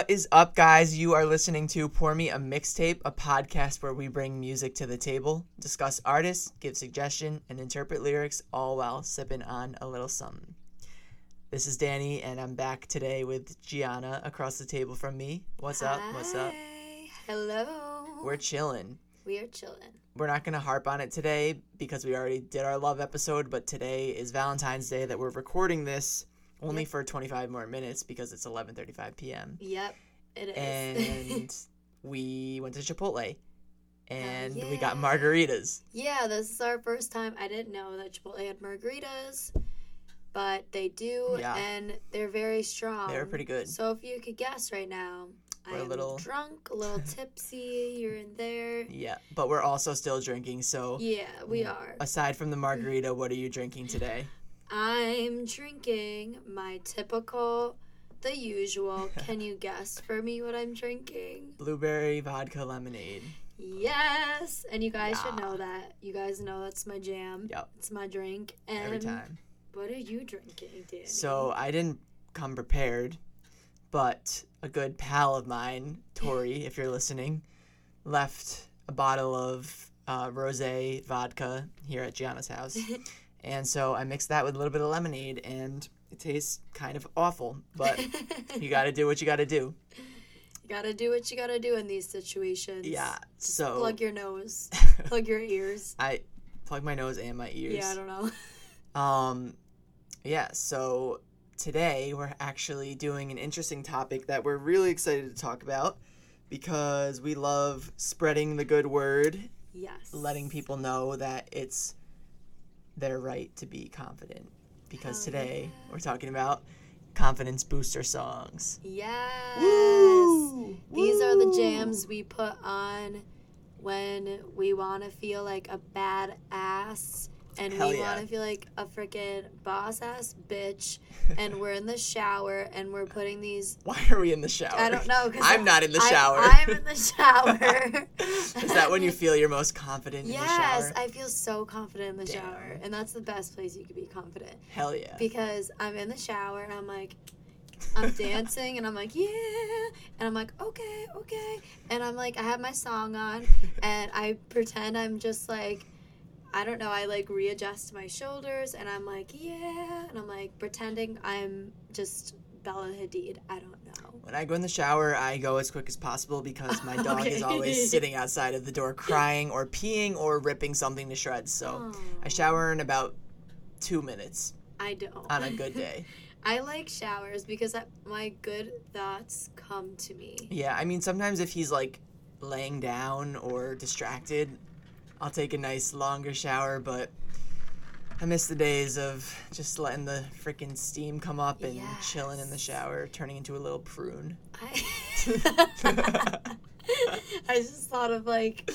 What is up, guys? You are listening to Pour Me a Mixtape, a podcast where we bring music to the table, discuss artists, give suggestion, and interpret lyrics, all while sipping on a little something. This is Danny, and I'm back today with Gianna across the table from me. What's up? What's up? Hello. We're chilling. we are chilling. We're not going to harp on it today because we already did our love episode, but today is Valentine's Day that we're recording this only for 25 more minutes because it's 11:35 p.m. Yep, it is. and we went to Chipotle and we yeah. got margaritas. yeah, this is our first time. I didn't know that Chipotle had margaritas, but they do, Yeah. and they're very strong. They're pretty good. So if you could guess right now, We're I'm a little- drunk, a little tipsy. You're in there. Yeah, but we're also still drinking. So Yeah, we are. aside from the margarita, what are you drinking today? I'm drinking my typical, the usual. Can you guess for me what I'm drinking? Blueberry vodka lemonade. Yes, and you guys should know that. You guys know that's my jam. Yep. It's my drink. And Every time. what are you drinking, Danny? So I didn't come prepared, but a good pal of mine, Tori, if you're listening, left a bottle of uh, rosé vodka here at Gianna's house. and so I mixed that with a little bit of lemonade, and it tastes kind of awful, but you got to do what you got to do. You gotta do what you gotta do in these situations. Yeah. Just So plug your nose, plug your ears. I plug my nose and my ears. Yeah, I don't know. Um, yeah, so today we're actually doing an interesting topic that we're really excited to talk about because we love spreading the good word, Yes. letting people know that it's their right to be confident. Because today we're talking about confidence booster songs. Yes. Woo! These are the jams we put on when we want to feel like a bad ass and Hell we yeah. want to feel like a freaking boss ass bitch and we're in the shower and we're putting these Why are we in the shower? I don't know I'm not in the I- shower. I'm in the shower. Is that when you feel your most confident in the Yes. I feel so confident in the Damn. shower and that's the best place you could be confident Hell yeah. because I'm in the shower and I'm like, I'm dancing and I'm like, yeah, and I'm like, okay, okay, and I'm like, I have my song on and I pretend I'm just like, I don't know, I like readjust my shoulders and I'm like, yeah, and I'm like pretending I'm just Bella Hadid. I don't know. When I go in the shower, I go as quick as possible because my dog is always sitting outside of the door crying or peeing or ripping something to shreds. So I shower in about two minutes I don't. on a good day. I like showers because I, my good thoughts come to me. yeah, I mean, sometimes if he's like laying down or distracted, I'll take a nice longer shower, but I miss the days of just letting the freaking steam come up and chilling in the shower, turning into a little prune. I, I just thought of like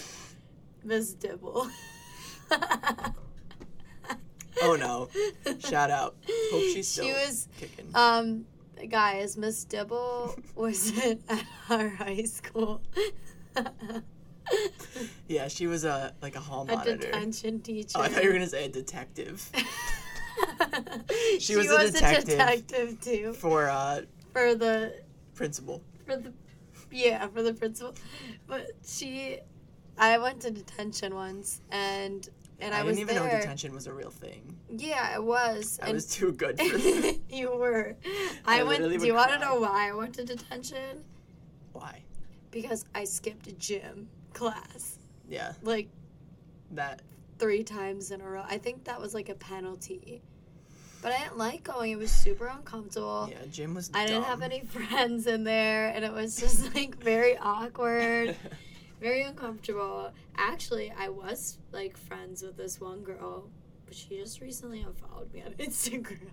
Miss Dibble. Oh no. Shout out. Hope she's still She was kicking. um guys, Miss Dibble was at our high school. Yeah, she was a like a hall a monitor. detention teacher. Oh, I thought you were gonna say a detective she, was was, a detective. a detective too for uh for the principal. for the yeah for the principal but she i went to detention once and and i, I, was didn't even there know detention was a real thing. yeah it was I and was too good for that. you were i, I went do you want to know why i went to detention Why? because i skipped gym class Yeah, like that. three times in a row i think that was like a penalty but i didn't like going it was super uncomfortable Yeah, Jim was. I didn't have any friends in there, and it was just like very awkward, very uncomfortable. Actually, I was like friends with this one girl, but she just recently unfollowed me on Instagram.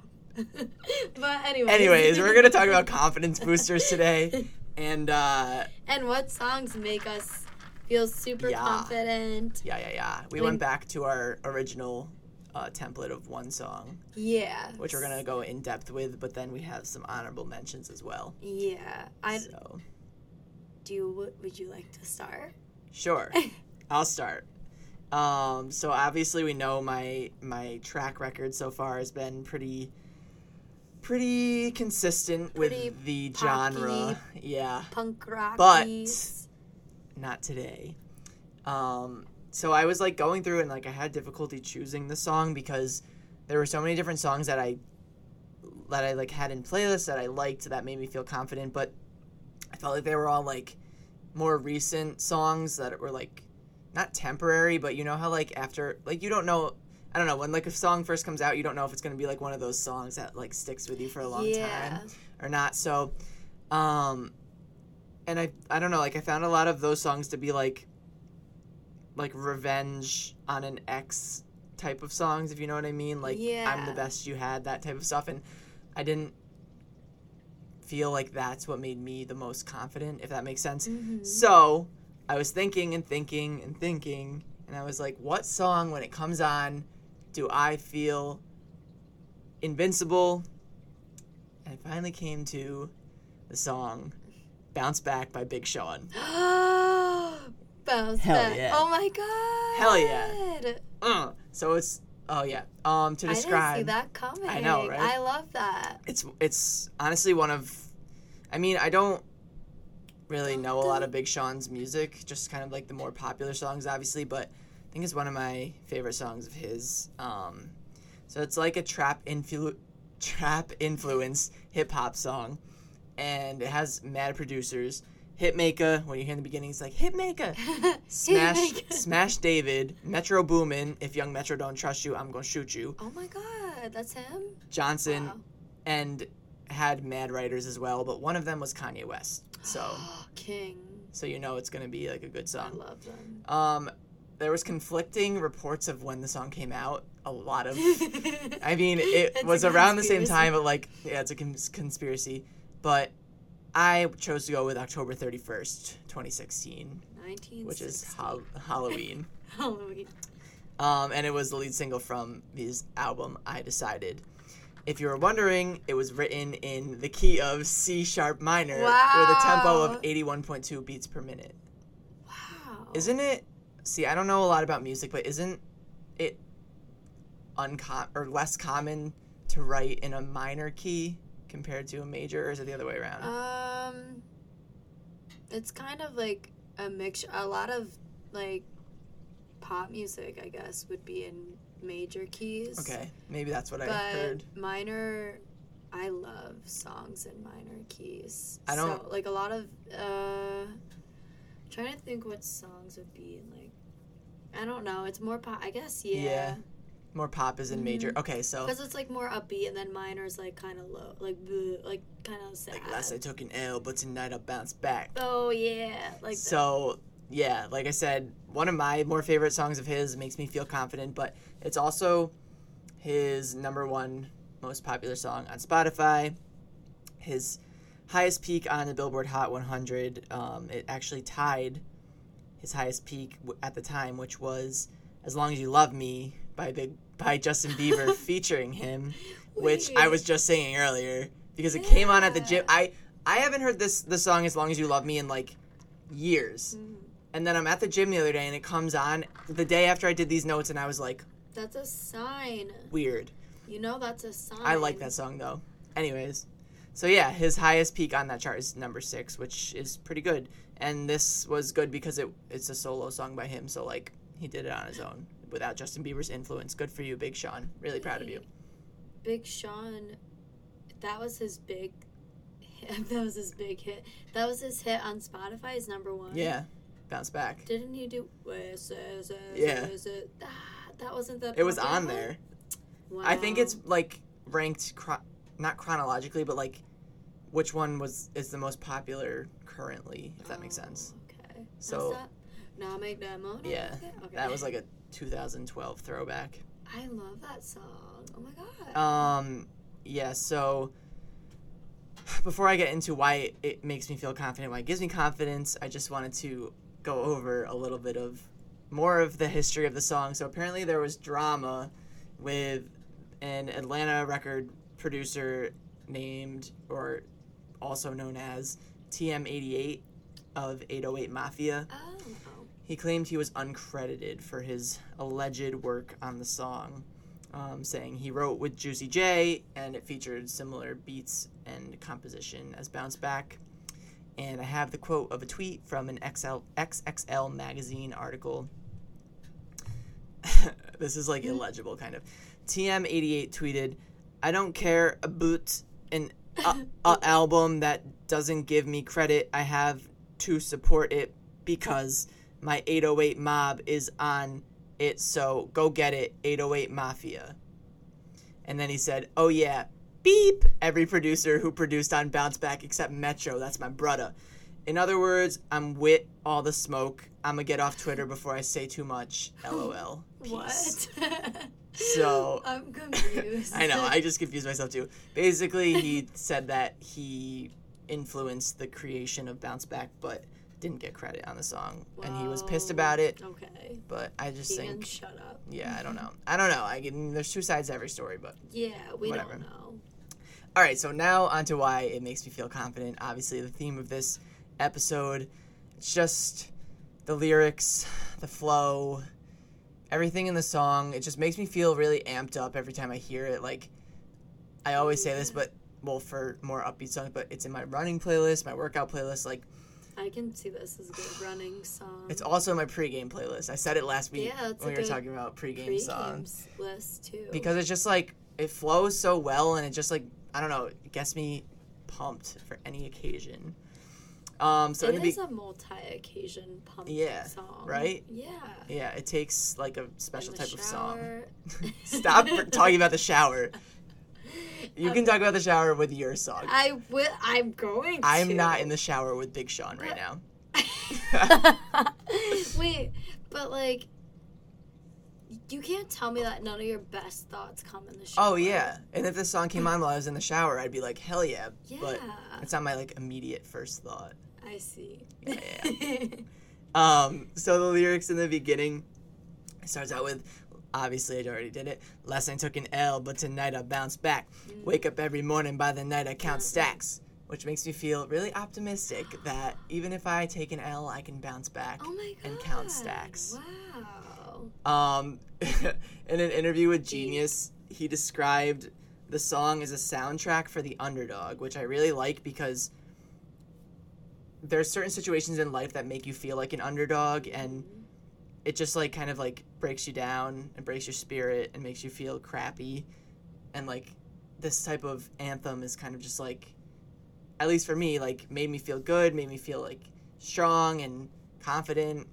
but anyways. Anyways, we're gonna talk about confidence boosters today, and uh, and what songs make us feel super Yeah. confident. yeah, yeah, yeah. We I went mean- back to our original uh, template of one song, Yeah. which we're gonna go in depth with, but then we have some honorable mentions as well. Yeah. I so do. You, would you like to start? Sure. I'll start. Um, so obviously we know my my track record so far has been pretty pretty consistent Pretty with the genre. Yeah, Punk rock. But- not today. Um, so I was like going through and like I had difficulty choosing the song because there were so many different songs that I that I like had in playlists that I liked that made me feel confident, but I felt like they were all like more recent songs that were like not temporary, but you know how like after like you don't know I don't know when like a song first comes out, you don't know if it's gonna be like one of those songs that like sticks with you for a long yeah. time or not. So, um, and I I don't know, like I found a lot of those songs to be like like revenge on an ex type of songs, if you know what I mean. Like I'm the best you had, that type of stuff, and I didn't feel like that's what made me the most confident, if that makes sense. Mhm. So I was thinking and thinking and thinking, and I was like, what song, when it comes on, do I feel invincible? And I finally came to the song Bounce Back by Big Sean. Oh Bounce Hell back. yeah. Oh my god. Hell yeah. Uh, so it's, oh yeah. Um, to I didn't see describe, that coming. I know, right? I love that. it's, it's honestly one of, I mean, I don't really know a lot of Big Sean's music, just kind of like the more popular songs, obviously, but I think it's one of my favorite songs of his. Um, so it's like a trap influ- trap influence hip hop song, and it has mad producers. Hitmaker, when you hear in the beginning, it's like Hitmaker. Smash, Hitmaker. Smash David, Metro Boomin. If Young Metro don't trust you, I'm gonna shoot you. Oh my god, that's him. Johnson Wow. and had mad writers as well, but one of them was Kanye West. So, King. so you know it's gonna be like a good I song. love them. Um, there was conflicting reports of when the song came out. A lot of, I mean, it was around the same time, but like, yeah, it's a cons- conspiracy. But I chose to go with October thirty first, twenty sixteen, 1960. which is Halloween. Halloween. Um, and it was the lead single from his album, I Decided. If you were wondering, it was written in the key of C sharp minor with a tempo of 81.2 beats per minute. Wow. Isn't it? See, I don't know a lot about music, but isn't it uncom or less common to write in a minor key compared to a major, or is it the other way around? Um, it's kind of like a mix. A lot of like pop music, I guess, would be in major keys. okay, maybe that's what I but heard. minor. I love songs in minor keys. I don't- So, like a lot of. uh Trying to think what songs would be in like. I don't know. It's more pop. I guess yeah. Yeah. More pop is in major. Mhm. Okay, so Because it's like more upbeat, and then minor is like kind of low, like like kind of sad. like last I took an L, but tonight I bounce back. Oh yeah, like that. so yeah like i said one of my more favorite songs of his makes me feel confident but it's also his number one most popular song on spotify his highest peak on the billboard hot 100 um, it actually tied his highest peak at the time which was as long as you love me by big by justin bieber featuring him which i was just singing earlier because it came on at the gym i i haven't heard this the song as long as you love me in like years Mhm. and then I'm at the gym the other day and it comes on the day after I did these notes and I was like, That's a sign. weird. You know that's a sign. I like that song though. Anyways, so yeah, his highest peak on that chart is number six, which is pretty good. And this was good because it it's a solo song by him, so like he did it on his own without Justin Bieber's influence. Good for you, Big Sean. Really proud of you. Big Sean, that was his big. Hit. That was his big hit. That was his hit on Spotify. His number one. Yeah, bounce back. Didn't he do? West is it, Yeah. Ah, that wasn't the. It was on one? there. Wow. I think it's like ranked chro- not chronologically, but like which one was is the most popular currently, if that makes Oh, sense. Okay. So-? Now make that money. Yeah, okay. That was like a 2012 throwback. I love that song. Oh my god. Um, yeah. So before I get into why it makes me feel confident, why it gives me confidence, I just wanted to go over a little bit of more of the history of the song. So apparently there was drama with an Atlanta record producer named, or also known as TM88 of 808 Mafia. oh. He claimed he was uncredited for his alleged work on the song. um, saying he wrote with Juicy J and it featured similar beats and composition as Bounce Back. And I have the quote of a tweet from an XL, XXL magazine article. this is like illegible, kind of. TM88 tweeted, I don't care about an a, a album that doesn't give me credit. I have to support it because my 808 mob is on it, so go get it, 808 Mafia. And then he said, Oh yeah, beep, every producer who produced on Bounce Back except Metro, that's my brother. In other words, I'm with all the smoke. I'm gonna get off Twitter before I say too much. LOL. Peace. What? So- I'm confused. I know, I just confused myself too. Basically, he said that he influenced the creation of Bounce Back, but didn't get credit on the song. And he was pissed about it, Okay. but I just Ian, think. shut up. Yeah, I don't know. I don't know. I can, there's two sides to every story, but Yeah, we Whatever. don't know. all right. So now onto why it makes me feel confident. Obviously, the theme of this episode, it's just the lyrics, the flow, everything in the song. It just makes me feel really amped up every time I hear it. Like I always say this, but well, for more upbeat songs, but it's in my running playlist, my workout playlist. Like I can see this as a good running song. it's also my pregame playlist. I said it last week Yeah, when we were talking about pregame pre songs. list too. because it's just like it flows so well and it just like I don't know, it gets me pumped for any occasion. Um, so it is be- a multi-occasion pump Yeah, song, right? Yeah. yeah, it takes like a special type of song. Stop talking about the shower. You can talk about the shower with your song. I will. I'm going. to. I'm not in the shower with Big Sean right now. Wait, but like, you can't tell me that none of your best thoughts come in the shower. Oh yeah, and if this song came on while I was in the shower, I'd be like, hell yeah. Yeah. But it's not my like immediate first thought. I see. Yeah, Um, so the lyrics in the beginning it starts out with, obviously I already did it. Last night took an L, but tonight I bounce back. Wake up every morning, by the night I count stacks, which makes me feel really optimistic that even if I take an L, I can bounce back oh and count stacks. Wow. Um, in an interview with Genius, he described the song as a soundtrack for the underdog, which I really like because there's certain situations in life that make you feel like an underdog and it just like kind of like breaks you down and breaks your spirit and makes you feel crappy. And like this type of anthem is kind of just like at least for me like made me feel good made me feel like strong and confident.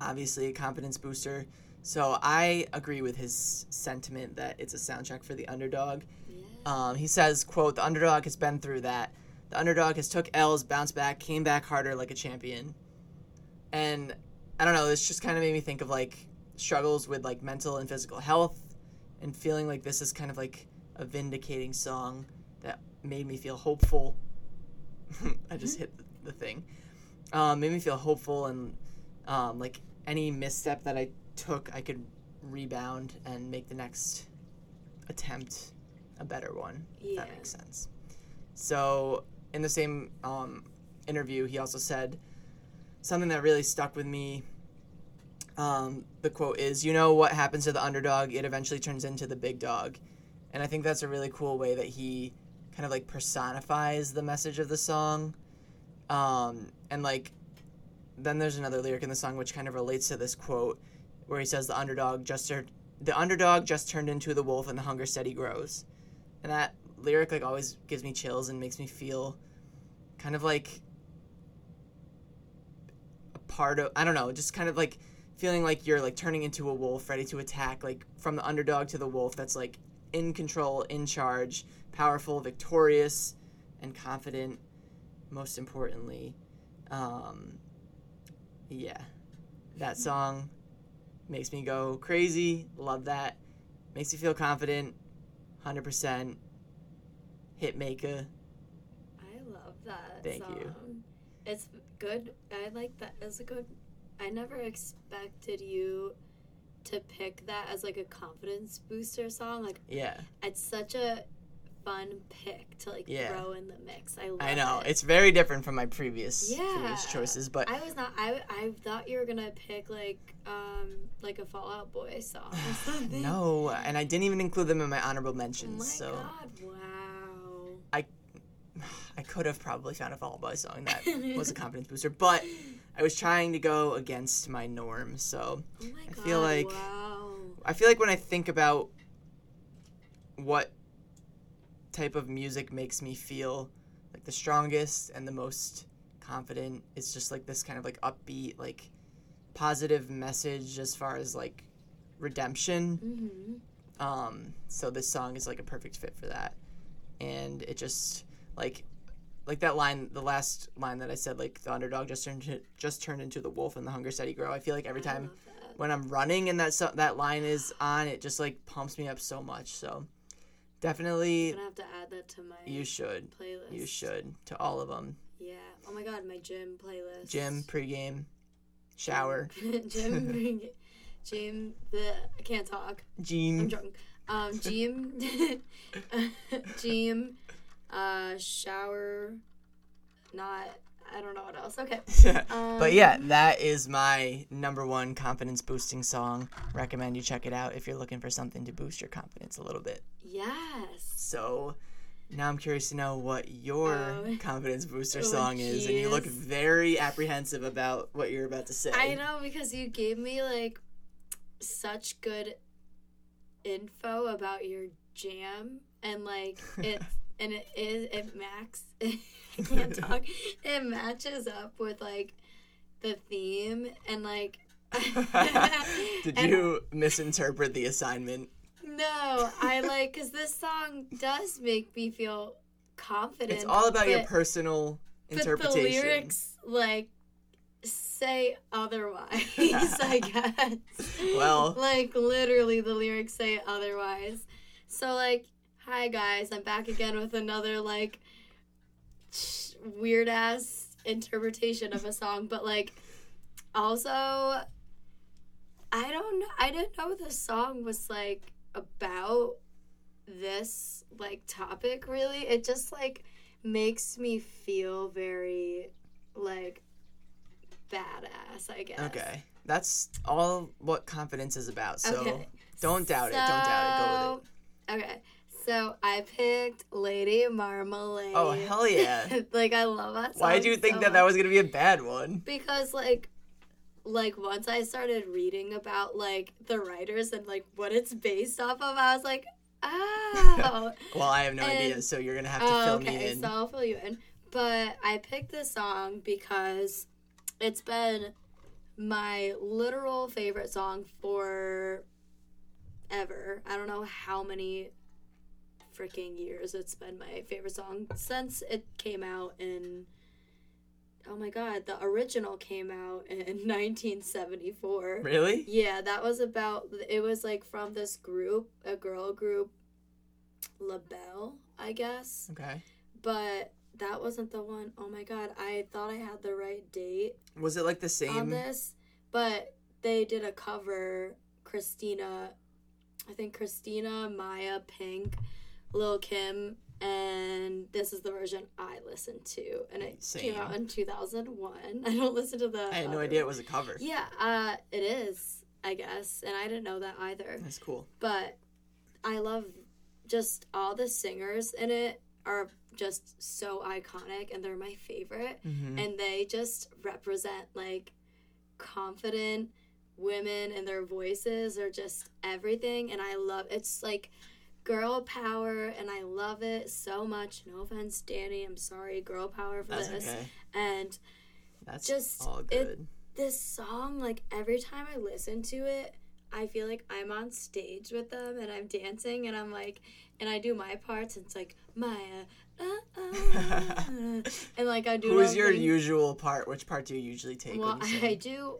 Obviously a confidence booster. So i agree with his sentiment that it's a soundtrack for the underdog. Yeah. um, he says quote the underdog has been through that. The underdog has took l's bounced back came back harder like a champion. And i don't know this just kind of made me think of like struggles with like mental and physical health and feeling like this is kind of like a vindicating song that made me feel hopeful. I just hit the thing. Um, made me feel hopeful and um, like any misstep that i took i could rebound and make the next attempt a better one if Yeah. that makes sense. So in the same um, interview he also said something that really stuck with me um, the quote is you know what happens to the underdog? It eventually turns into the big dog. And i think that's a really cool way that he kind of like personifies the message of the song. Um, and like then there's another lyric in the song which kind of relates to this quote where he says the underdog just the underdog just turned into the wolf and the hunger steady grows. And that lyric like always gives me chills and makes me feel kind of like a part of I don't know, just kind of like feeling like you're like turning into a wolf ready to attack like from the underdog to the wolf that's like in control, in charge, powerful, victorious and confident most importantly. Um yeah. That song makes me go crazy. Love that. Makes me feel confident. 100% hit maker. I love that. Thank song. you. It's good. I like that. It's a good. I never expected you to pick that as like a confidence booster song. Like Yeah. it's such a fun pick to like Yeah. throw in the mix. I love I know it. it's very different from my previous Yeah. previous choices, but I was not. I I thought you were gonna pick like um like a Fall Out Boy song or something. no, and I didn't even include them in my honorable mentions. Oh my so god! Wow. I could have probably found a Fall Out Boy song that was a confidence booster, but I was trying to go against my norm. So Oh my I god! feel like- wow. I feel like when I think about what type of music makes me feel like the strongest and the most confident, it's just like this kind of like upbeat, like positive message as far as like redemption. Mm-hmm. Um, so this song is like a perfect fit for that, and it just like like that line, the last line that I said, like the underdog just turned to, just turned into the wolf, and the hunger said he grow. I feel like every I time when I'm running and that so- that line is on, it just like pumps me up so much. So I'm definitely, gonna have to add that to my you should, playlist. you should to all of them. Yeah. Oh my god, my gym playlist. Gym, pregame, shower, gym. gym. The I can't talk. I'm drunk. Um, gym. gym. Uh, shower. Not. I don't know what else. Okay. Um, but yeah, that is my number one confidence boosting song. Recommend you check it out if you're looking for something to boost your confidence a little bit. Yes. So now I'm curious to know what your Oh. confidence booster Oh, song is, and you look very apprehensive about what you're about to say. I know because you gave me like such good info about your jam and like it and it is it max I can't talk. It matches up with like the theme and like Did and- you misinterpret the assignment? no I like because this song does make me feel confident It's all about your but- personal but the lyrics like say otherwise i guess. Well- like literally the lyrics say otherwise. So like hi guys i'm back again with another like weird ass interpretation of a song but like also i don't know i didn't know the song was like about this like topic really it just like makes me feel very like badass i guess Okay, that's all what confidence is about. So Okay. don't doubt it. Don't doubt it. Go with it. Okay. So I picked Lady Marmalade. Oh hell yeah! like I love that song. Why did you think so that that was gonna be a bad one? Because like like once I started reading about like the writers and like what it's based off of, I was like, oh. Well, I have no And- idea, so you're gonna have to Oh, fill me in. okay, in. so I'll fill you in. But I picked this song because it's been my literal favorite song for ever. I don't know how many freaking years it's been my favorite song since it came out in Oh my god, the original came out in 1974. Really? Yeah, that was about. It was like from this group, a girl group, LaBelle, I guess. Okay. But that wasn't the one. Oh my god, I thought I had the right date Was it like the on same? this, but they did a cover. Christina, I think Christina, Mýa, Pink, Lil Kim, and this is the version I listened to, and it came out in 2001. I don't listen to the. I had no idea it was a cover. yeah, uh, it is, I guess, and I didn't know that either. That's cool. But I love just all the singers in it are just so iconic, and they're my favorite, hmm and they just represent like confident women, and their voices are just everything, and I love it's like girl power, and I love it so much. No offense, Danny, I'm sorry, girl power for That's this, okay. and That's just- all it- this song, like every time I listen to it, I feel like I'm on stage with them and I'm dancing and I'm like, and I do my parts and it's like Mýa, uh, uh, and like I do. Who is your things- usual part? Which part do you usually take? Well, I do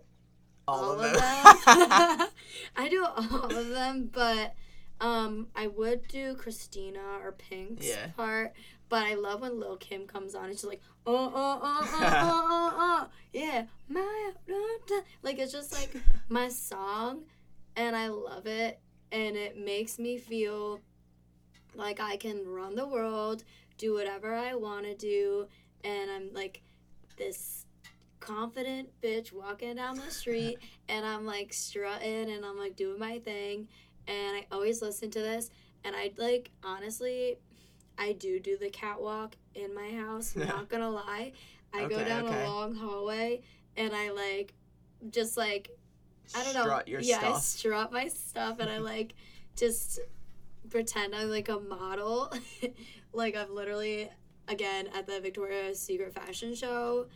all, all of of them. them. I do all of them, but um, I would do Christina or Pink's Yeah. part. But I love when Lil Kim comes on and she's like, oh, oh, oh, oh, oh, oh, oh, yeah, my, da, da." like it's just like my song, and I love it, and it makes me feel like I can run the world, do whatever I want to do, and I'm like this confident bitch walking down the street and I'm like strutting and I'm like doing my thing and I always listen to this and I like honestly I do do the catwalk in my house, not gonna lie. I go down okay. a long hallway and I like just like I don't know. Strut your yeah, I stuff. strut my stuff and I like just pretend I'm like a model. like I've literally again at the Victoria's Secret fashion show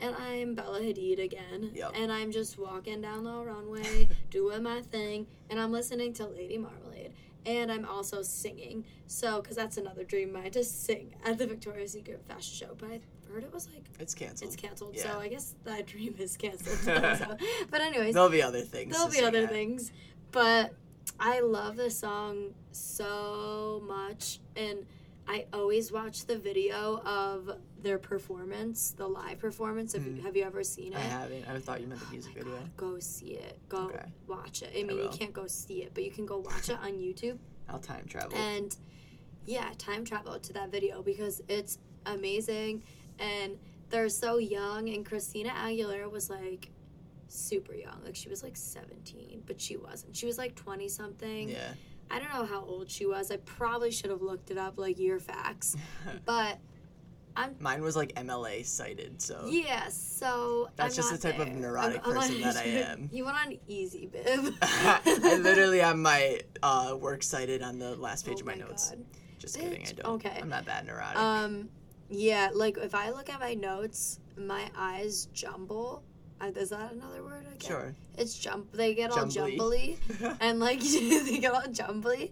and I'm Bella Hadid again. Yep. And I'm just walking down the runway, doing my thing, and I'm listening to Lady Marmalade. And I'm also singing. So, because that's another dream of mine to sing at the Victoria's Secret fashion show. But I heard it was like, It's canceled. it's canceled. Yeah. So, I guess that dream is canceled. so. But, anyways, There'll be other things. There'll be other at. things, but I love this song so much, and I always watch the video of their performance, the live performance. Have, Mhm. you, have you ever seen it? I haven't. I thought you meant the music Oh video. God, go see it. Go Okay. watch it. I I mean, you can't go see it, but you can go watch it on YouTube. I'll time travel. And yeah, time travel to that video because it's amazing and they're so young. And Christina Aguilera was like super young. Like she was like 17, but she wasn't. She was like 20 something. yeah. I don't know how old she was. I probably should have looked it up, like year facts. But Mine was like MLA cited, so yeah, so That's I'm just the type of there. neurotic I'm- I'm person on- that I am. You went on EasyBib. I literally have my uh, work cited on the last page Oh of my, my notes. God. Just kidding, I don't. okay. I'm not that neurotic. Um, yeah, like if I look at my notes, my eyes jumble. Uh, is that another word? Again? sure. It's jump. They get all Jumbly. jumbly, and like they get all jumbly,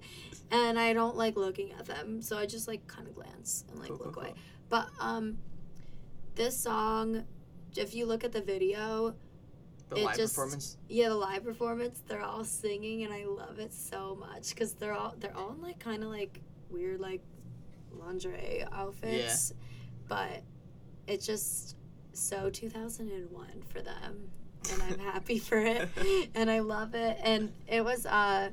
and I don't like looking at them. So I just like kind of glance and like Cool, cool, look away. cool. But um, this song, if you look at the video, The it live just- performance. yeah, the live performance, they're all singing, and I love it so much because they're all they're all in like kind of like weird like lingerie outfits, but it's just so 2001 for them, and I'm happy for it, and I love it, and it was uh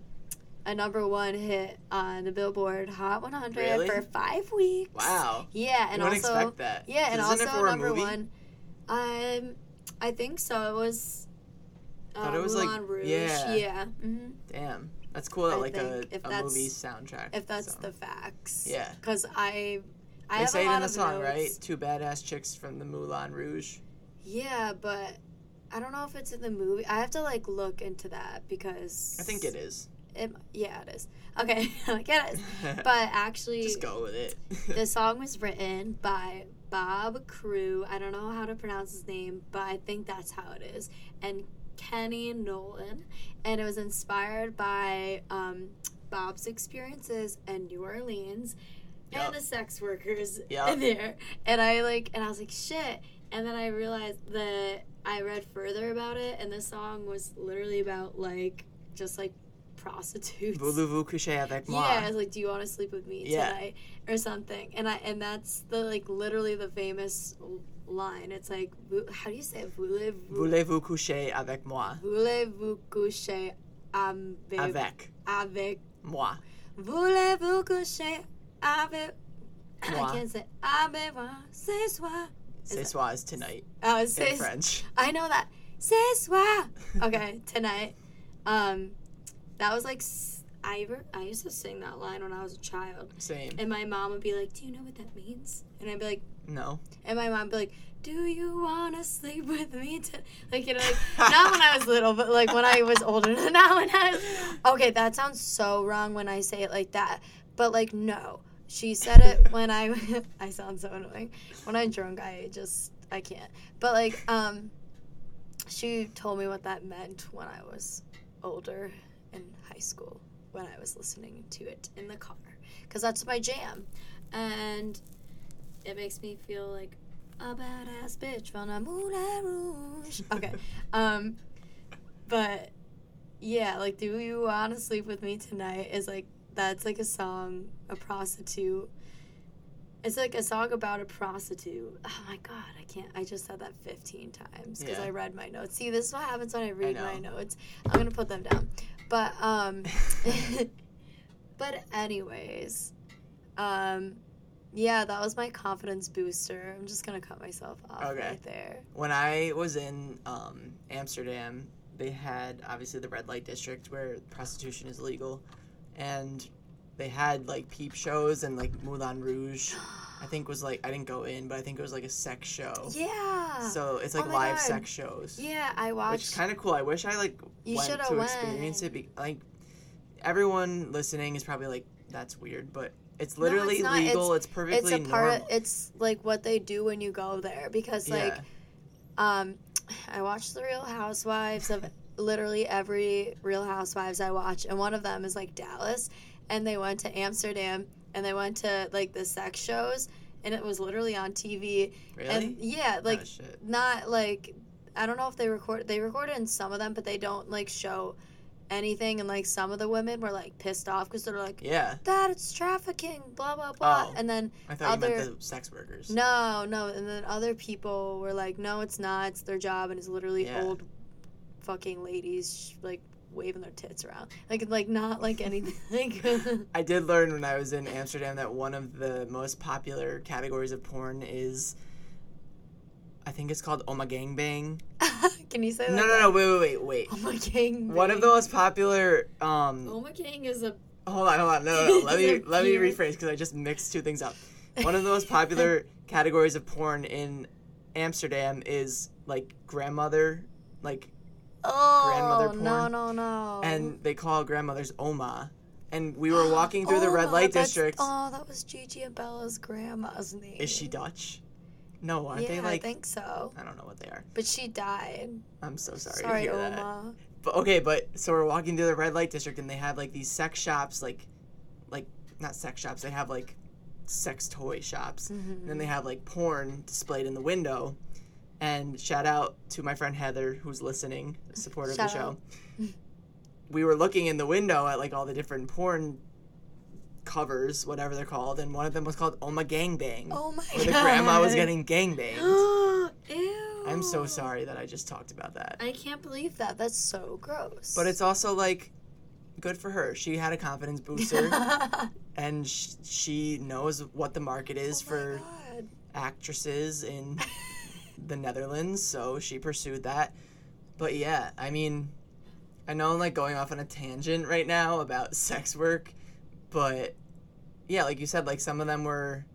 a number one hit on the Billboard Hot 100 Really? for five weeks. Wow. Yeah, and also expect that. yeah, and Isn't also number one. Um, I think so. It was. Uh, Thought it was, like- Rouge. yeah. Yeah. hmm Damn. That's cool that I like a, if a movie soundtrack. If that's so. the facts. Yeah. Because I, I They have say a it in the song, notes. right? Two badass chicks from the Moulin Rouge. Yeah, but I don't know if it's in the movie. I have to like look into that because I think it is. It, yeah, it is. Okay, like it is. But actually, Just go with it. the song was written by Bob Crewe. I don't know how to pronounce his name, but I think that's how it is. And Kenny Nolan. And it was inspired by um, Bob's experiences in New Orleans Yup. and the sex workers Yup. there. And I like, and I was like, shit. And then I realized that I read further about it, and the song was literally about like just like prostitutes. Voulez-vous coucher avec moi? Yeah, it's like, do you want to sleep with me Yeah. tonight or something? And I and that's the like literally the famous line. It's like, how do you say it? Voulez-vous, Voulez-vous coucher avec moi? voulez-vous coucher avec, Avec avec moi. voulez-vous coucher avec Moi. I can't say avec moi ce soir. Ce soir is tonight Oh, in French. I know that. Ce soir. Okay, tonight. Um, that was like I re- I used to sing that line when I was a child. Same. And my mom would be like, "Do you know what that means?" And I'd be like, No. and my mom would be like, "Do you wanna sleep with me?" Like you know, like not when I was little, but like when I was older. Not when I was. Okay, that sounds so wrong when I say it like that. But like no, she said it when I. I sound so annoying. When I'm drunk, I just I can't. But like um, she told me what that meant when I was older in high school when I was listening to it in the car because that's my jam, and it makes me feel like a badass bitch from the Moulin Rouge. Okay, um, but yeah, like, do you want to sleep with me tonight? Is like that's like a song, a prostitute. It's like a song about a prostitute. Oh my god, I can't. I just said that 15 times because Yeah. I read my notes. See, this is what happens when I read my notes. I'm gonna put them down. But um, but anyways, Um, yeah, that was my confidence booster. I'm just gonna cut myself off Okay. right there. When I was in um, Amsterdam, they had obviously the red light district where prostitution is legal, and they had like peep shows and like Moulin Rouge. I think it was like I didn't go in, but I think it was like a sex show. Yeah. So it's Oh like my live God. sex shows. yeah, I watched. which is kind of cool. I wish I like You went to went. experience it. Be- like everyone listening is probably like, "That's weird," but it's No, literally it's legal. It's, it's perfectly a part. normal. Of, it's like what they do when you go there because like yeah, um, I watched the Real Housewives of literally every Real Housewives I watch, and one of them is like Dallas, and they went to Amsterdam and they went to like the sex shows, and it was literally on TV. really. And yeah, ah, like oh, not like I don't know if they record they recorded in some of them, but they don't like show anything. And like some of the women were like pissed off because they're like Yeah, that it's trafficking, blah blah blah. Oh. And then I thought you other- meant the sex workers. no, no, and then other people were like, no, it's not. It's their job, and it's literally Yeah. old fucking ladies like waving their tits around, like like not like anything. I did learn when I was in Amsterdam that one of the most popular categories of porn is, I think it's called Oma Gangbang. Can you say that? no, no, no, wait, wait, wait, wait. My gang. One of the most popular. Um, my gang is a. hold on, hold on. No, no, no. Let me let me rephrase because I just mixed two things up. One of the most popular categories of porn in Amsterdam is like grandmother, like, Oh grandmother no porn. no no. and they call grandmothers Oma. And we were walking through the oh, red Oh, light district. Oh, that was Gigi and Bella's grandma's name. Is she Dutch? No, aren't yeah, they like? I think so. I don't know what they are. But she died. I'm so sorry, Sorry, to hear that. Oma. But okay, but so we're walking through the red light district and they have like these sex shops, like, like not sex shops. They have like sex toy shops. And then they have like porn displayed in the window. And shout out to my friend Heather, who's listening, a supporter Shout of the show. out. we were looking in the window at like all the different porn covers, whatever they're called, and one of them was called oh Oma Gangbang, Oh my where the god. grandma was getting gangbanged. Ew. I'm so sorry that I just talked about that. I can't believe that. That's so gross. But it's also like good for her. She had a confidence booster oh and sh- she knows what the market is oh my for God. actresses in the Netherlands, so she pursued that. But yeah, I mean, I know I'm like going off on a tangent right now about sex work, but yeah, like you said, like some of them were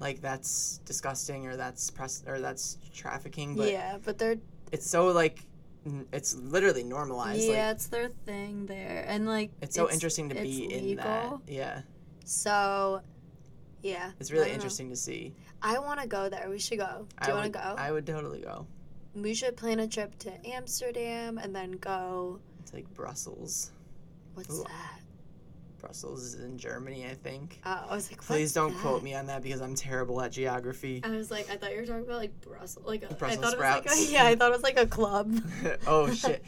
like that's disgusting or that's press or that's trafficking, but yeah, but they're it's so like it's literally normalized. yeah, Like it's their thing there, and like it's so interesting to be it's in that. Yeah, So, yeah, it's really don't know. interesting to see. I want to go there. We should go. Do you want to go? I would totally go. we should plan a trip to Amsterdam and then go. It's like Brussels. What's Ooh. that? Brussels is in Germany, I think. Oh, I was like, Please don't that? quote me on that because I'm terrible at geography. I was like, I thought you were talking about like Brussels, like a, Brussels I thought it was like sprouts. a, yeah, I thought it was like a club. oh shit.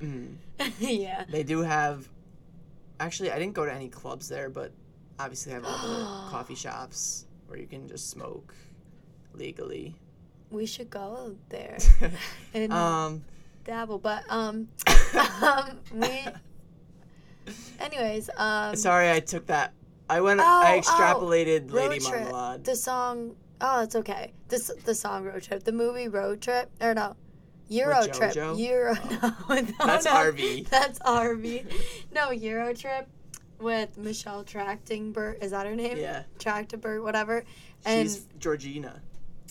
Mm. yeah. They do have. Actually, I didn't go to any clubs there, but obviously they have all the coffee shops where you can just smoke legally. We should go there and um. dabble, but um, um, we. Anyways, um, Sorry, I took that. I went. Oh, I oh, extrapolated road Lady trip. Marmalade. the song. Oh, it's okay. This the song Road Trip, the movie Road Trip, or no, Euro Trip. Euro. No, no, That's no. RV. That's RV. No, Euro Trip with Michelle Trachtenberg. Is that her name? Yeah, Trachtenberg, whatever. And she's Georgina.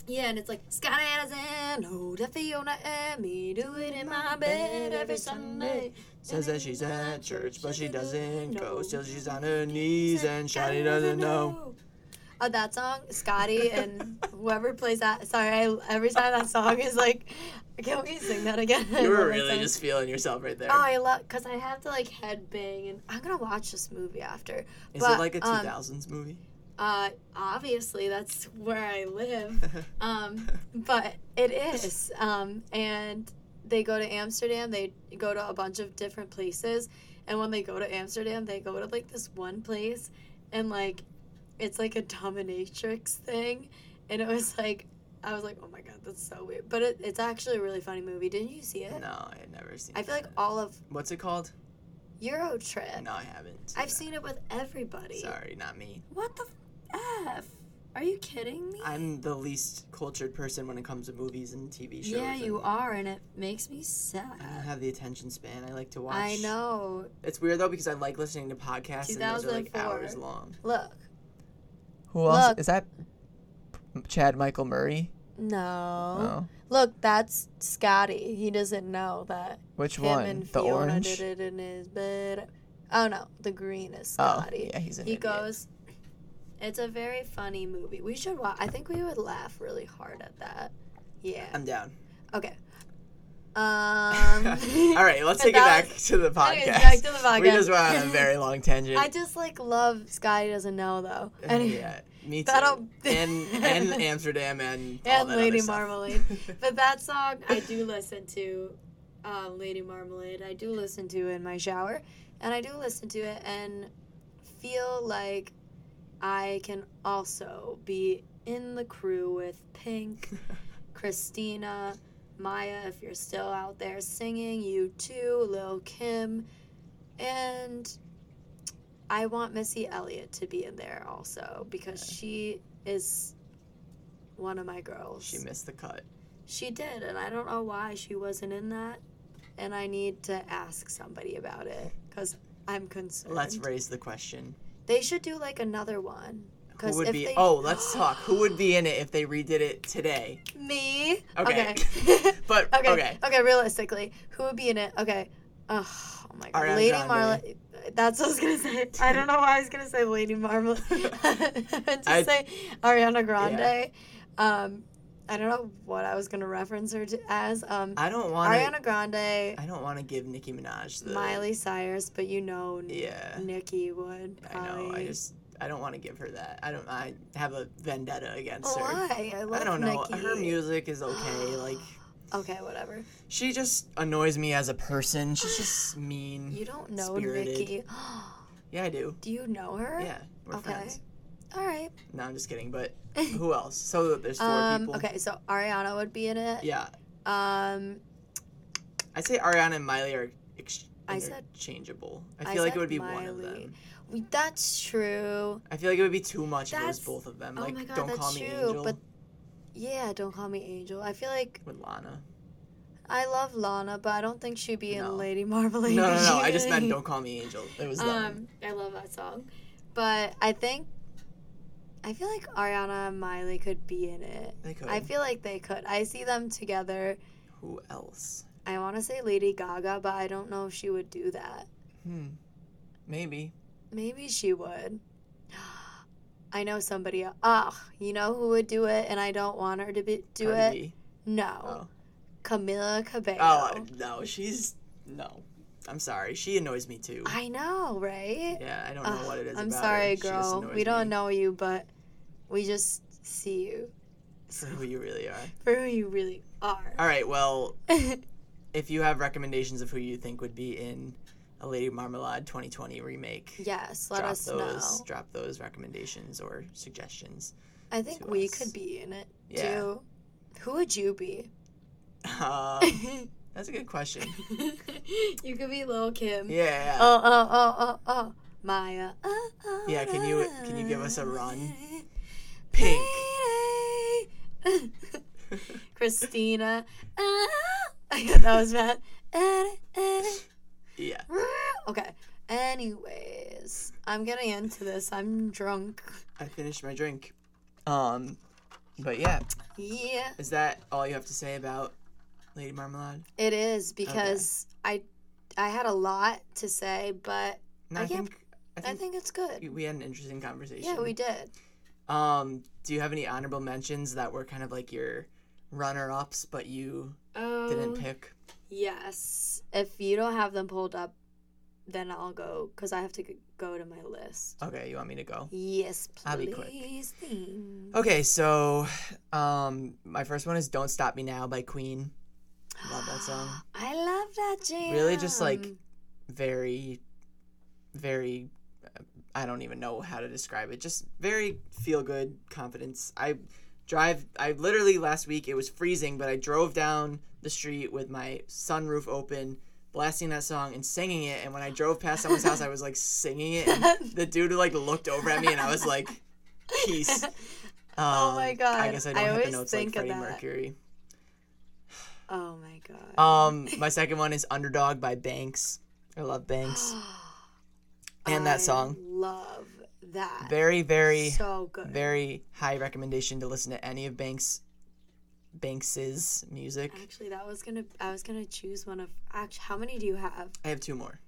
yeah, and it's like Scott Addison, oh, the Fiona and me do it in my bed every Sunday. Says that she's at church, but she doesn't go. Still, she's on her knees, and Scotty doesn't know. Oh, that song, Scotty, and whoever plays that. Sorry, I, every time that song is like, can we sing that again? You were really just feeling yourself right there. Oh, I love because I have to like headbang, and I'm gonna watch this movie after. Is but, it like a um, 2000s movie? Uh, obviously that's where I live. Um, but it is. Um, and they go to Amsterdam. They go to a bunch of different places, and when they go to Amsterdam, they go to like this one place, and like, it's like a dominatrix thing, and it was like. I was like, oh my god, that's so weird. But it, it's actually a really funny movie. Didn't you see it? no, I had never seen. I feel like all of What's it called? Euro Trip. No, I haven't. I've seen it with everybody. Sorry, not me. What the? F- F. Are you kidding me? I'm the least cultured person when it comes to movies and TV shows. yeah, you are, and it makes me sad. I don't have the attention span. I like to watch. I know. It's weird though because I like listening to podcasts and those are like hours long. Look. Who else- Look. Is that Chad Michael Murray? No. Oh. Look, that's Scotty. He doesn't know that Which one? the orange? did it in his bed. Oh no, the green is oh, Scotty. Oh, yeah, he's an he idiot. goes. It's a very funny movie. We should watch. I think we would laugh really hard at that. Yeah. I'm down. Okay. Um. All right, let's take it back to the podcast. back to the We podcast. just went on a very long tangent. I just like love Scotty doesn't know though. And yeah, me too. That'll- and and Amsterdam and and Lady. Marmalade. but that song I do listen to, um, Lady Marmalade. I do listen to in my shower, and I do listen to it and feel like I can also be in the crew with Pink, Christina, Mýa. If you're still out there singing, you too, Lil Kim, and. I want Missy Elliott to be in there also because she is one of my girls. she missed the cut. She did, and I don't know why she wasn't in that. And I need to ask somebody about it because I'm concerned. Let's raise the question. They should do like another one. Who would be? they- Oh, let's talk. Who would be in it if they redid it today? Me. Okay. Okay. But okay. okay. okay. Realistically, who would be in it? Okay. Oh my god. Ariana Lady. Marmalade. That's what I was gonna say. I don't know why I was gonna say Lady meant to I- say Ariana Grande. Um, I don't know what I was gonna reference her to as. Um, I don't want. Ariana Grande, I don't want to give Nicki Minaj the. Miley Cyrus, but you know, Yeah. Nicki would. I know. I probably. just. I don't want to give her that. I don't. I have a vendetta against Oh, her. why? I love I don't know. Nicki. Her music is okay. Like Okay, whatever. she just annoys me as a person. She's just mean. You don't know Spirited. Nicki. Yeah, I do. Do you know her? Yeah, we're Okay. friends. All right. No, I'm just kidding. But who else? So there's four Um, people. okay, so Ariana would be in it. Yeah, Um, I'd say Ariana and Miley are ex- I said- interchangeable. I I feel like it would be one of Miley. them. That's true. I feel like it would be too much if it was both of them. oh Like, my god, don't that's call me true. Angel But yeah, don't call me Angel. I feel like with Lana. I love Lana, but I don't think she'd be No. in Lady Marmalade. No, no, no. She I just meant don't call me Angel. It was. Um, I love that song, but I think I feel like Ariana and Miley could be in it. they could. I feel like they could. I see them together. Who else? I want to say Lady Gaga, but I don't know if she would do that. Hmm. Maybe. Maybe she would. I know somebody. el- Ah, you know who would do it, and I don't want her to be, do Cardi it. B. No, Oh. Camila Cabello. Oh no, she's no. I'm sorry. She annoys me too. I know, right? yeah, I don't know what it is. I'm about sorry, her. Girl. We don't me know you, but we just see you for who you really are. for who you really are. All right. Well, if you have recommendations of who you think would be in a Lady Marmalade 2020 remake, yes, let drop us those. know. Drop those recommendations or suggestions. I think we us. could be in it Yeah. too. Who would you be? Uh, that's a good question. you could be Lil Kim. Yeah. yeah. Oh, oh, oh, oh, oh. Mýa. Oh, oh, Yeah, can you- can you give us a run? Pink. Pink. Christina. Ah. that was bad. Yeah. Okay. Anyways, I'm getting into this. I'm drunk. I finished my drink. Um, but yeah, Yeah, is that all you have to say about Lady Marmalade? it is because I I had a lot to say, but And I I, can't- think I I think, think it's good. we had an interesting conversation. Yeah, we did. Um, do you have any honorable mentions that were kind of like your runner-ups, but you didn't Um, pick? Yes. If you don't have them pulled up, then I'll go because I have to go to my list. Okay, you want me to go? Yes, please. I'll be quick. Thanks. Okay, so um, my first one is "Don't Stop Me Now" by Queen. I love that song. I love that jam. Really just, like, Very, very. uh, I don't even know how to describe it. Just very feel good confidence. I drive. I literally last week it was freezing, but I drove down the street with my sunroof open, blasting that song and singing it. And when I drove past someone's house, I was like singing it. And the dude like looked over at me, and I was like, Peace. Oh my Um, God. I guess I don't I hit the always notes think like of Freddie that. Mercury. oh my god. Um, my second one is Underdog by Banks. I love Banks. and that song. Love that. Very, very, so good. very high recommendation to listen to any of Banks Banks's music. Actually, that was gonna. I was gonna choose one of. Actually, how many do you have? I have two more.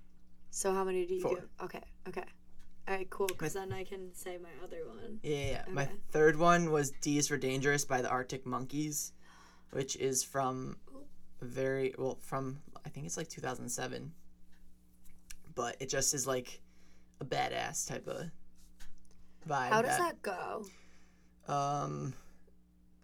So how many do you Four. give? Okay. Okay. All right. Cool. Because then I can say my other one. Yeah, yeah, yeah. My third one was D is for Dangerous by the Arctic Monkeys, which is from very well from I think it's like 2007. But it just is like a badass type of vibe. How does that go? Um,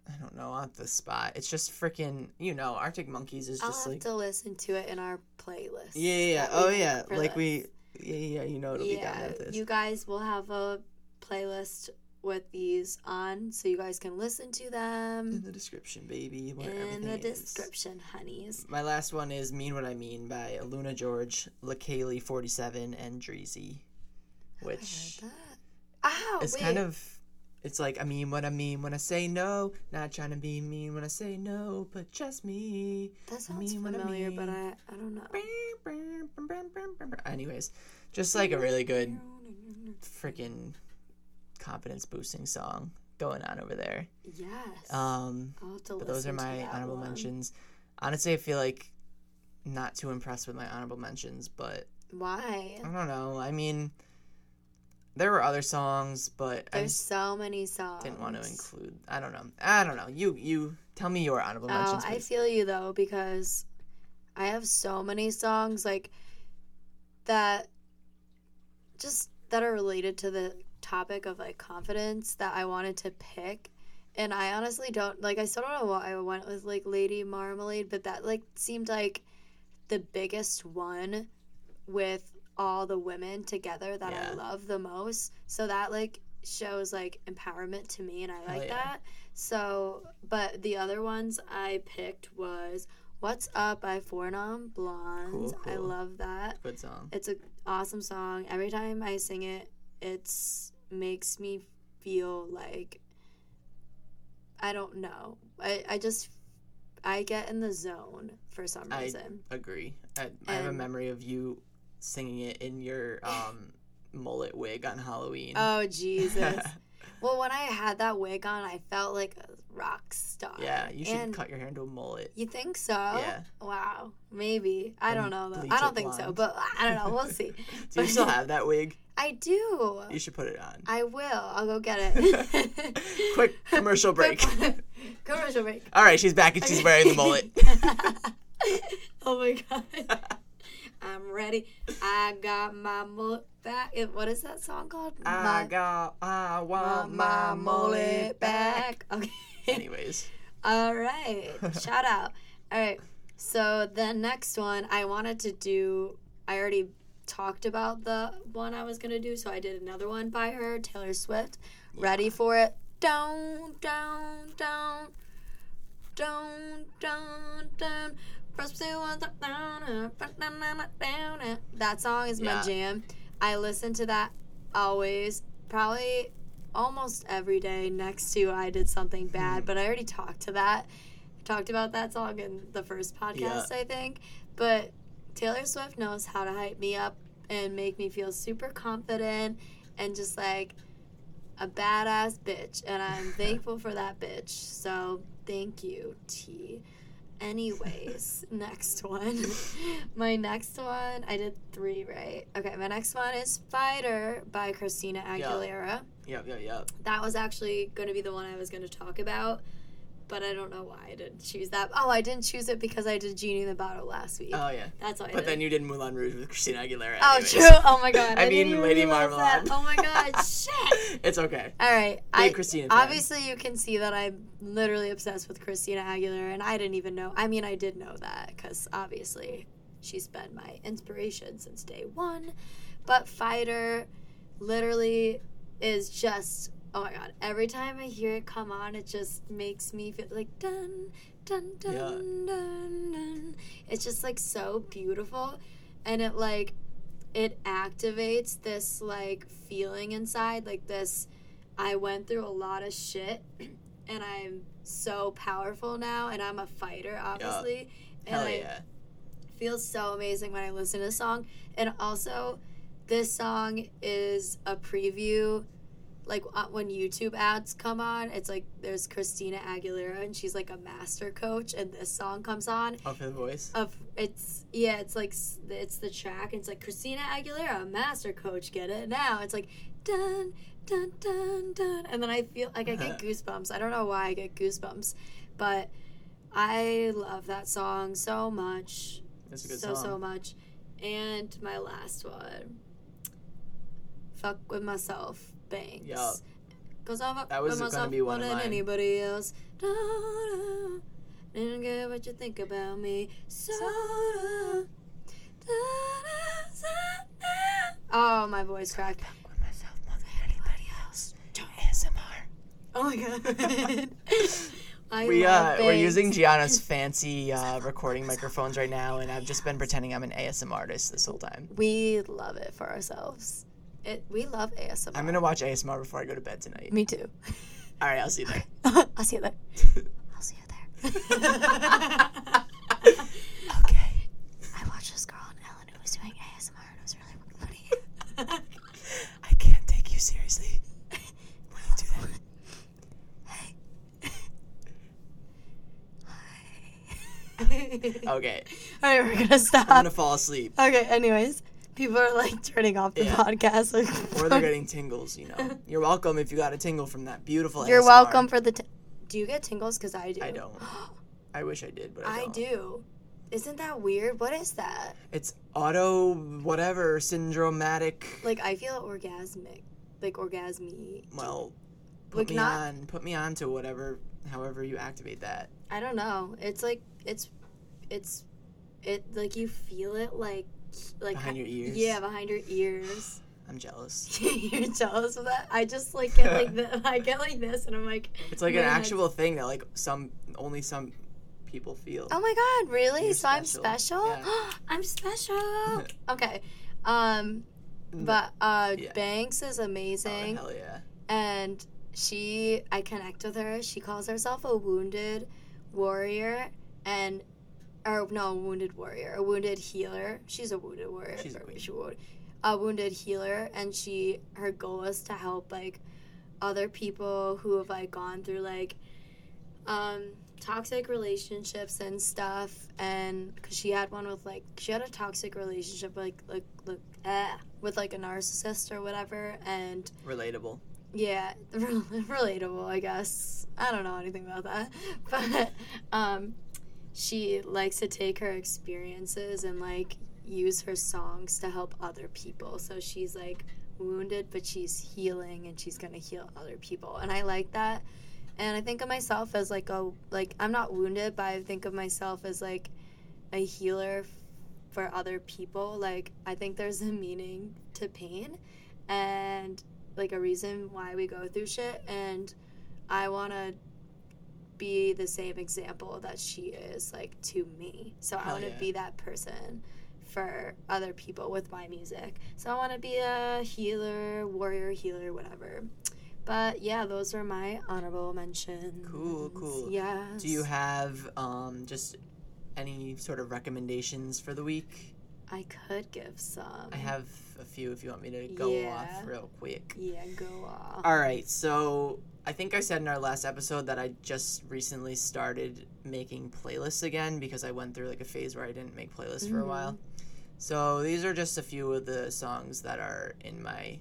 I don't know on the spot. It's just freaking you know Arctic Monkeys is I'll just have like to listen to it in our playlist. yeah, yeah, yeah. oh yeah, like this. we yeah, yeah, you know it'll be down Yeah, with this. you guys will have a playlist with these on, so you guys can listen to them in the description, baby. In the is. description, honeys. My last one is Mean What I Mean by Luna George, Leikeli47, and Dreezy. Which Ow! is wait. kind of it's like I mean what I mean when I say no, not trying to be mean when I say no, but just me. that sounds mean what I familiar, but. I I don't know. Anyways, just like a really good freaking confidence boosting song going on over there. Yes. Um I'll have to but those are my honorable one. mentions. Honestly, I feel like not too impressed with my honorable mentions, but Why? I don't know. I mean, there were other songs, but There's so many songs. didn't want to include. I don't know. I don't know. You you tell me your honorable Oh, mentions. I feel you though because I have so many songs like that just that are related to the topic of like confidence that I wanted to pick. And I honestly don't like I still don't know why I went with like Lady Marmalade, but that like seemed like the biggest one with all the women together that I love the most. So that like shows like empowerment to me and I like yeah. that. So, but the other ones I picked was What's Up by Four Non Blondes. Cool, I love that. Good song. It's an awesome song. Every time I sing it, it's makes me feel like I don't know. I, I just I get in the zone for some I- reason. Agree. I, I have a memory of you singing it in your um mullet wig on Halloween. Oh Jesus. well, when I had that wig on, I felt like a rock star. yeah, you should And cut your hair into a mullet. You think so? Yeah. Wow. Maybe. I And don't know though. I don't think so, but I don't know. We'll see. Do you still have that wig? I do. You should put it on. I will. I'll go get it. Quick commercial break. Commercial break. All right, she's back and she's wearing the mullet. oh my god. I'm ready. I got my mullet back. What is that song called? I my, got, I want my mullet back. Okay. Anyways, All right. Shout out. All right. So the next one I wanted to do, I already talked about the one I was going to do, so I did another one by her, Taylor Swift. Ready for it? Down, down, down. Down, down, down. That song is my Yeah. jam. I listen to that always, probably almost every day next to I did something bad, mm-hmm. but I already talked to that. Talked about that song in the first podcast, I think. But Taylor Swift knows how to hype me up and make me feel super confident and just like a badass bitch. And I'm thankful for that bitch. So thank you, T. Anyways, next one. my next one, I did three, right? Okay, my next one is Fighter by Christina Aguilera. yep, yep, yep. That was actually going to be the one I was going to talk about, but I don't know why I didn't choose that. Oh, I didn't choose it because I did Genie in the Bottle last week. Oh yeah. That's why But then you did Moulin Rouge with Christina Aguilera. Oh, anyways. true. Oh my god. I I, mean, Lady. Marmalade. Oh my god. Shit. It's okay. All right. Big I Christina fan. obviously you can see that I'm literally obsessed with Christina Aguilera, and I didn't even know. I mean, I did know that because obviously she's been my inspiration since day one. But Fighter, literally, is just oh my god. Every time I hear it come on, it just makes me feel like dun dun dun Yeah. dun dun. It's just like so beautiful, and it like it activates this like feeling inside, like this I went through a lot of shit and I'm so powerful now and I'm a fighter obviously. And Hell I yeah. feels so amazing when I listen to the song. And also, this song is a preview. Like uh, when YouTube ads come on, it's like there's Christina Aguilera and she's like a master coach, and this song comes on. of the voice. Of it's yeah, it's like it's the track. And it's like Christina Aguilera, master coach, get it now. It's like dun dun dun dun, and then I feel like I get goosebumps. I don't know why I get goosebumps, but I love that song so much That's a good so song. so much. And my last one, fuck with myself, Banks. Yup. Cause I fuck That was with gonna be one more of than mine. anybody else. Da-da. Didn't care what you think about me. So. Oh, my voice cracked. With myself more than anybody else. Do ASMR. Oh my god. I we love uh, we're Banks. using Gianna's fancy uh, recording microphones right now, and I've just been pretending I'm an ASMR artist this whole time. We love it for ourselves. It. We love ASMR. I'm gonna watch ASMR before I go to bed tonight. Me too. All right, I'll see you there. I'll see you there. I'll see you there. okay. I watched this girl on Ellen who was doing ASMR and it was really funny. I can't take you seriously when you do that. Hey. Okay, All right, we're gonna stop. I'm gonna fall asleep, Okay. Anyways, people are like turning off the Yeah. podcast. Like, or they're getting tingles. You know, you're welcome if you got a tingle from that beautiful. You're ASMR. welcome for the. T- do you get tingles? Cause I do. I don't. I wish I did, but I, I do. Isn't that weird? What is that? It's auto whatever syndromatic. Like I feel orgasmic, like orgasmy. Well, put Like me not- on. Put me on to whatever. However you activate that. I don't know. It's like it's, it's, it like you feel it like like Behind your ears? Yeah, behind your ears. I'm jealous. You're jealous of that? I just like get like the, I get like this, and I'm like, It's like an that's- actual thing that like some only some people feel. oh my god, really? You're so I'm special. special? Yeah. I'm special. okay, um, but uh, Yeah. Banks is amazing. Oh, amazing, hell yeah. and she, I connect with her. She calls herself a wounded warrior, and or no, a wounded warrior, a wounded healer. She's a wounded warrior. She's a queen. she would- a wounded healer, and she her goal is to help like other people who have like gone through like um toxic relationships and stuff and because she had one with like she had a toxic relationship like like like eh, with like a narcissist or whatever and Relatable. yeah, relatable, I guess. I don't know anything about that. But um she likes to take her experiences and like use her songs to help other people. So she's like wounded but she's healing and she's going to heal other people. And I like that. And I think of myself as like a like I'm not wounded, but I think of myself as like a healer for other people. Like I think there's a meaning to pain and like a reason why we go through shit and I want to be the same example that she is like to me. So I want to yeah. be that person for other people with my music. So I want to be a healer, warrior, healer, whatever. But yeah, those are my honorable mentions. Cool, cool. Yeah. Do you have um just any sort of recommendations for the week? I could give some. I have a few if you want me to go Yeah. off real quick. Yeah, go off. All right, so I think I said in our last episode that I just recently started making playlists again because I went through like a phase where I didn't make playlists for a Mhm. while. So these are just a few of the songs that are in my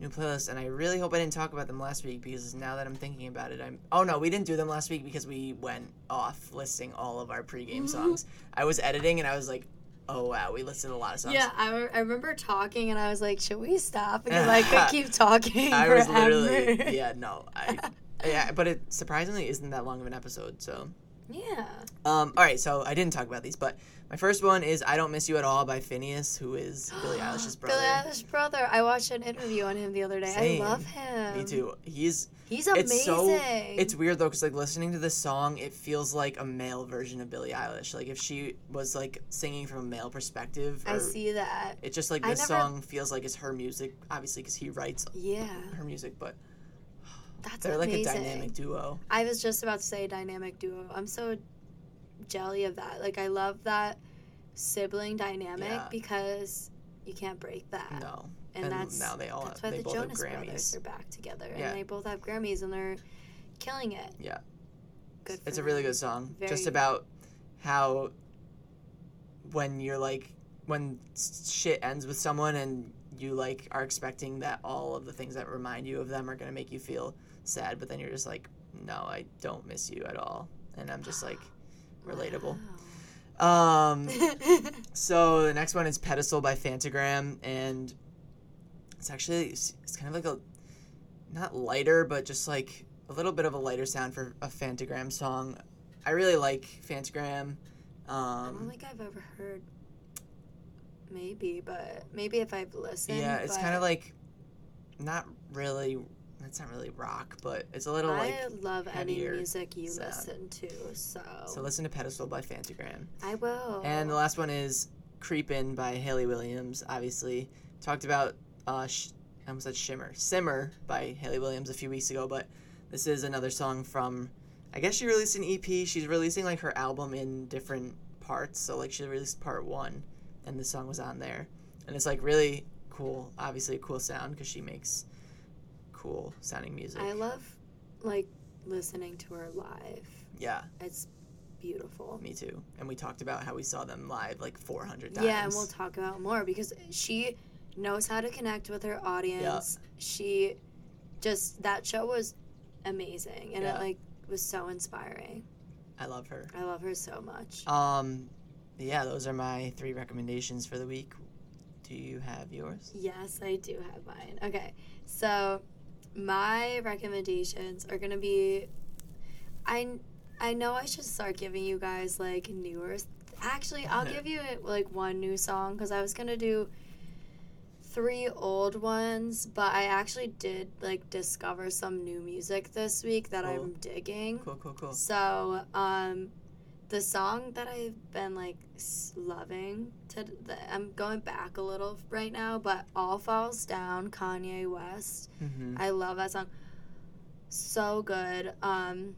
new playlist, and I really hope I didn't talk about them last week because now that I'm thinking about it, I'm. Oh no, we didn't do them last week because we went off listing all of our pregame songs. I was editing and I was like, oh wow, we listed a lot of songs. Yeah, I, re- I remember talking and I was like, should we stop? Because I could keep talking I was literally yeah no I yeah but it surprisingly isn't that long of an episode so Yeah. um all right so I didn't talk about these but my first one is I don't miss you at all by Finneas who is Billie Eilish's brother Billie Eilish's brother. I watched an interview on him the other day. Same. I love him. me too he's He's amazing. it's so it's weird though because like listening to this song it feels like a male version of Billie Eilish like if she was like singing from a male perspective I see that. it's just like this never- song feels like it's her music obviously because he writes Yeah. her music but That's They're like a dynamic duo. I was just about to say dynamic duo. I'm so jelly of that. Like I love that sibling dynamic Yeah. because you can't break that. No. And, And that's now they all that's have- why the Jonas Brothers Grammys. are back together Yeah. and they both have Grammys and they're killing it. Yeah. Good. It's a really good song. Very- Just about how when you're like when shit ends with someone and you like are expecting that all of the things that remind you of them are going to make you feel sad, but then you're just like, no, I don't miss you at all. And I'm just like relatable. Um so the next one is Pedestal by Phantogram and it's actually it's, it's kind of like a not lighter but just like a little bit of a lighter sound for a Phantogram song. I really like Phantogram. I don't Um, think I've ever heard. Maybe, but maybe if I've listened. yeah, it's kind of like not really. It's not really rock, but it's a little I like. I love any music you sound. listen to, so, So listen to Pedestal by Phantogram. I will. And the last one is Creepin' by Hayley Williams, obviously. Talked about, uh, sh- I almost said Shimmer. Simmer by Hayley Williams a few weeks ago, but this is another song from, I guess she released an EP. She's releasing like her album in different parts. So like she released part one, and this song was on there. And it's like really cool, obviously a cool sound because she makes cool sounding music. I love like listening to her live. yeah, It's beautiful. me too. And we talked about how we saw them live like 400 times. Yeah, and we'll talk about more because she knows how to connect with her audience. Yeah. She just that show was amazing and Yeah. it like was so inspiring. I love her. I love her so much. Um, yeah, those are my three recommendations for the week. Do you have yours? Yes, I do have mine. Okay, so my recommendations are gonna be. I I know I should start giving you guys like newer. Actually, I'll give you like one new song because I was gonna do three old ones, but I actually did like discover some new music this week that Cool. I'm digging. Cool, cool, cool. So, um, the song that I've been like loving to, the, I'm going back a little right now, but "All Falls Down," Kanye West. Mm-hmm. I love that song. So good. Um,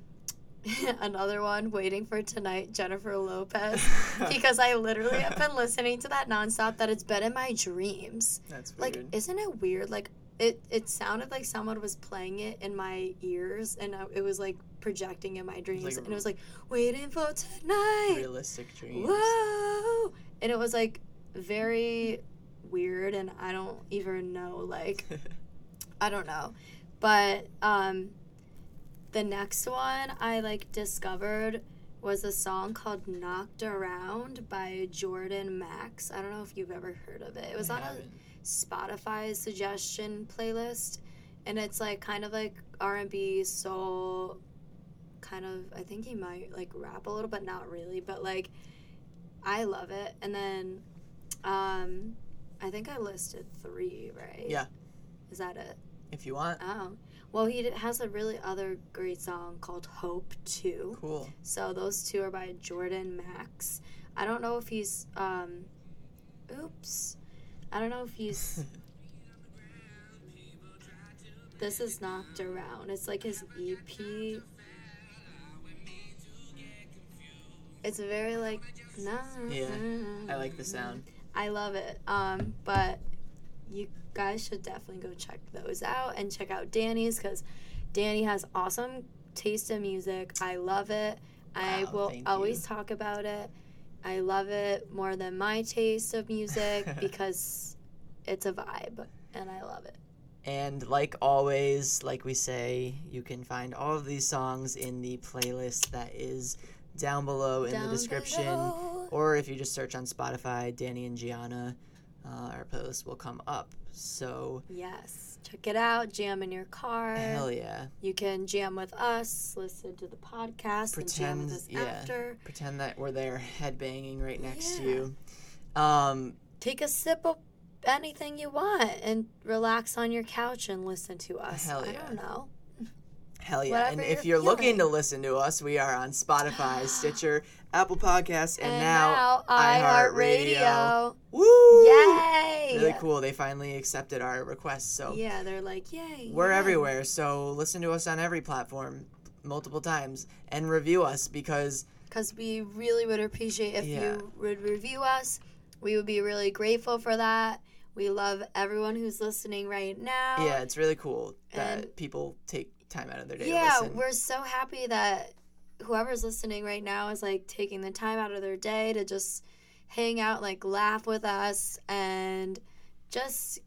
another one, "Waiting for Tonight," Jennifer Lopez, because I literally have been listening to that nonstop. That it's been in my dreams. That's weird. Like, isn't it weird? Like, it it sounded like someone was playing it in my ears, and I, it was like projecting in my dreams, like and it was like waiting for tonight. Realistic dreams. Whoa! And it was like very weird, and I don't even know. Like, I don't know, but um, the next one I like discovered was a song called "Knocked Around" by Jordan Max. I don't know if you've ever heard of it. It was I on a Spotify suggestion playlist, and it's like kind of like R and B soul, kind of. I think he might like rap a little, but not really. But like, I love it. And then, um, I think I listed three, right? Yeah. Is that it? If you want. Oh, well, he has a really other great song called "Hope" too. Cool. So those two are by Jordan Max. I don't know if he's um oops. I don't know if he's This is knocked around. It's like his EP. It's very like nah. Yeah, I like the sound. I love it. Um, but you guys should definitely go check those out and check out Danny's because Danny has awesome taste in music. I love it. I will always you. talk about it. I love it more than my taste of music because it's a vibe and I love it. And like always, like we say, you can find all of these songs in the playlist that is down below in the description. below. Or if you just search on Spotify, Danny and Gianna, uh, our playlist will come up. So, Yes, check it out. Jam in your car. hell yeah. You can jam with us, listen to the podcast, and jam with Pretend- us yeah. after. Pretend that we're there headbanging right next to you. Um, take a sip of anything you want and relax on your couch and listen to us. Hell yeah. I don't know. Hell yeah. whatever And if you're you're looking to listen to us, we are on Spotify, Stitcher, Apple Podcasts, and, And now, iHeartRadio. Woo! Yay! Really cool. They finally accepted our request. So Yeah, they're like, yay. we're yay. everywhere. So listen to us on every platform multiple times and review us because because we really would appreciate if Yeah. you would review us. We would be really grateful for that. We love everyone who's listening right now. yeah, it's really cool that And- people take time out of their day Yeah, we're so happy that whoever's listening right now is like taking the time out of their day to just hang out, like laugh with us, and just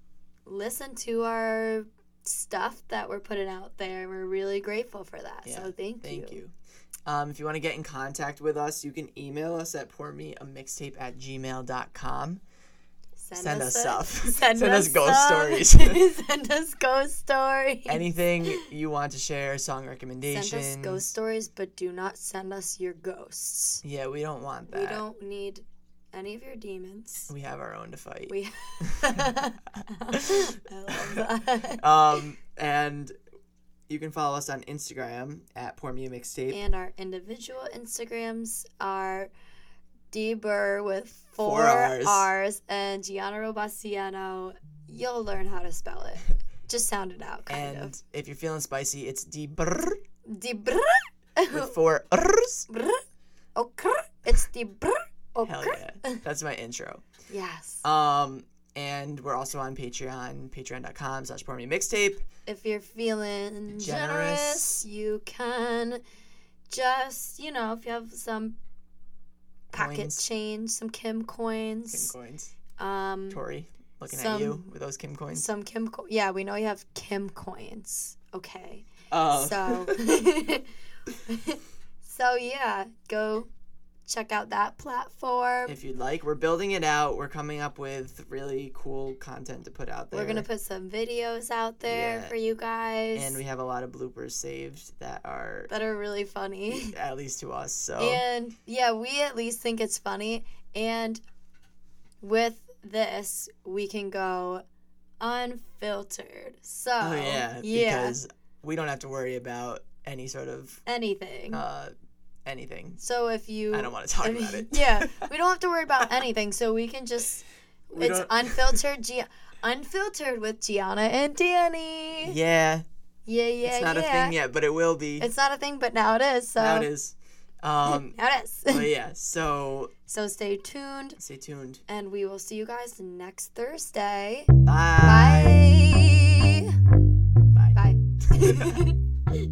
listen to our stuff that we're putting out there. We're really grateful for that. Yeah, so thank, you. Thank you. Um, if you want to get in contact with us, you can email us at pourmeamixtape at gmail.com. Send us a- stuff. Send, Send us ghost some- stories. send us ghost stories. Anything you want to share, song recommendations. Send us ghost stories, but do not send us your ghosts. Yeah, we don't want that. We don't need any of your demons. We have our own to fight. We. I love that. um, and you can follow us on Instagram at Pour Me a Mixtape. and our individual Instagrams are D Burr with four, Four Rs. R's and Gianna Robaciano. You'll learn how to spell it. Just sound it out, kind and of. if you're feeling spicy, it's D brr D Burr. with four R's. Brr. Okay. It's the brr. Okay. Hell yeah. That's my intro. Yes. Um, and we're also on Patreon, patreon.com slash pour me mixtape. if you're feeling generous. Generous. you can just, you know, if you have some pocket Coins. change, some Kim coins. Kim coins, coins. um, Tori, looking at you with those Kim coins. some Kim. Co- yeah, we know you have Kim coins. Okay, Oh. so so yeah, go check out that platform. if you'd like, we're building it out. We're coming up with really cool content to put out there. We're gonna put some videos out there Yeah. for you guys and we have a lot of bloopers saved that are that are really funny. at least to us. So And yeah, we at least think it's funny. And with this, we can go unfiltered. So oh yeah, yeah, because we don't have to worry about any sort of anything. uh anything. so if you, I don't want to talk I mean, about it. yeah, we don't have to worry about anything. So we can just We it's don't- unfiltered. Gi- unfiltered with Gianna and Danny. Yeah, Yeah, yeah, it's not yeah. a thing yet, but it will be. It's not a thing, but now it is. So now it is. Um, now it is. but yeah, so so stay tuned, stay tuned. and we will see you guys next Thursday. Bye. Bye. Bye. Bye.